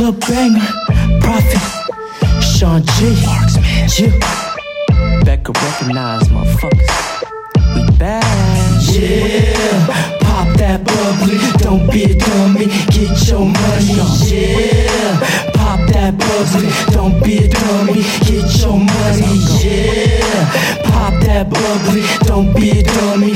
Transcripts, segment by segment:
club banger, profit, Sean G, Marksman, yeah. Becca recognize motherfuckers. We bad. Yeah, pop that bubbly, don't be a dummy, get your money. Yeah, pop that bubbly, don't be a dummy, get your money. Yeah, pop that bubbly, don't be a dummy,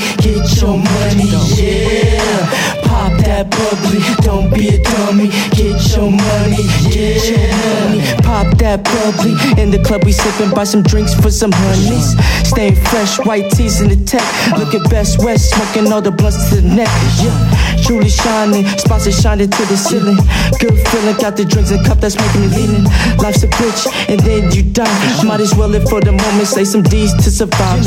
money. Yeah, pop that bubbly. In the club we sipping, buy some drinks for some honeys. Staying fresh, white tees in the tech. Look at Best West, smoking all the blunts to the neck. Yeah, truly shining, spots are shining to the ceiling. Good feeling, got the drinks and cup that's making me leaning. Life's a bitch, and then you die. Might as well live for the moment, say some D's to survive.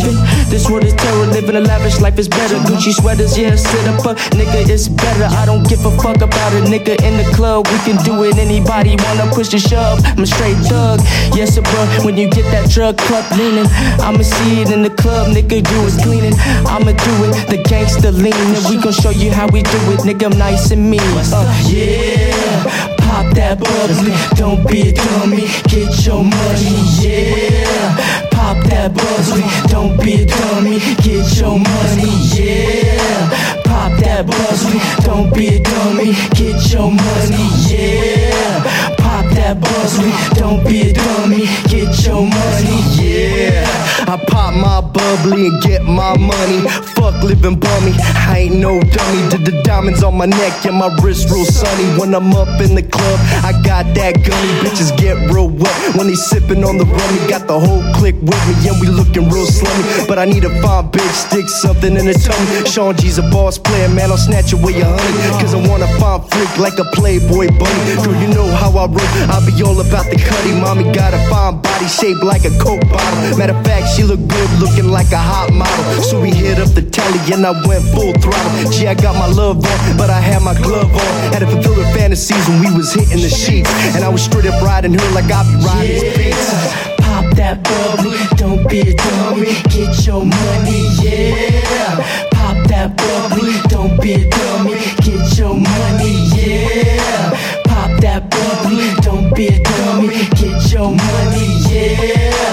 This world is terror, living a lavish life is better. Gucci sweaters, yeah, sit up, nigga, it's better. I don't give a fuck about a nigga in the club. We can do it, anybody wanna push the shove. I'm a straight thug, yes, sir, bro. When you get that drug club leaning, I'ma see it in the club, nigga, you is cleaning. I'ma do it, the gangster leaning. We gon' show you how we do it, nigga, nice and mean. Uh, yeah, pop that bubbly, don't be a dummy, get your money, yeah. Pop that bubbly, don't be a dummy, get your money, yeah. Pop that bubbly, don't be a dummy, get your money, yeah. Pop that bubbly, don't be a dummy, get your money, Yeah, I pop my bubbly and get my money. Fuck living bummy, I ain't no dummy. Did the diamonds on my neck and my wrist real sunny. When I'm up in the club, I got that gummy. Bitches get real wet when they sipping on the rummy. Got the whole clique with me and we looking real slummy. But I need a fine bitch, stick something in the tummy. Sean G's a boss player, man. I'll snatch away your honey. Cause I wanna find freak like a Playboy bunny. Girl, you know how I roll. I'll be all about the cutty. Mommy got a fine body shaped like a Coke bottle. Matter of fact, she look good looking like a hot model. So we hit up the telly and I went full throttle. Gee, I got my love on, but I had my glove on. Had to fulfill her fantasies when we was hitting the sheets. And I was straight up riding her like I be riding his beats. yeah. Pop that bubbly, don't be a dummy, get your money, yeah. Pop that bubbly, don't be a dummy, get your money, yeah. Pop that bubbly, don't be a dummy, get your money, yeah.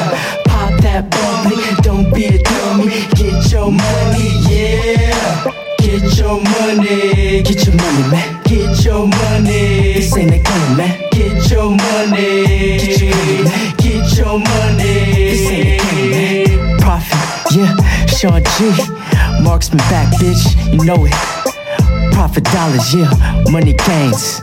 Your money, yeah. Get your money, get your money, man. Get your money. This ain't a game, man. Get your money. Get your money, man. Get your money. This ain't a game, man. Profit, yeah. Sean G. Marksman back, bitch. You know it. Profit dollars, yeah. Money gains.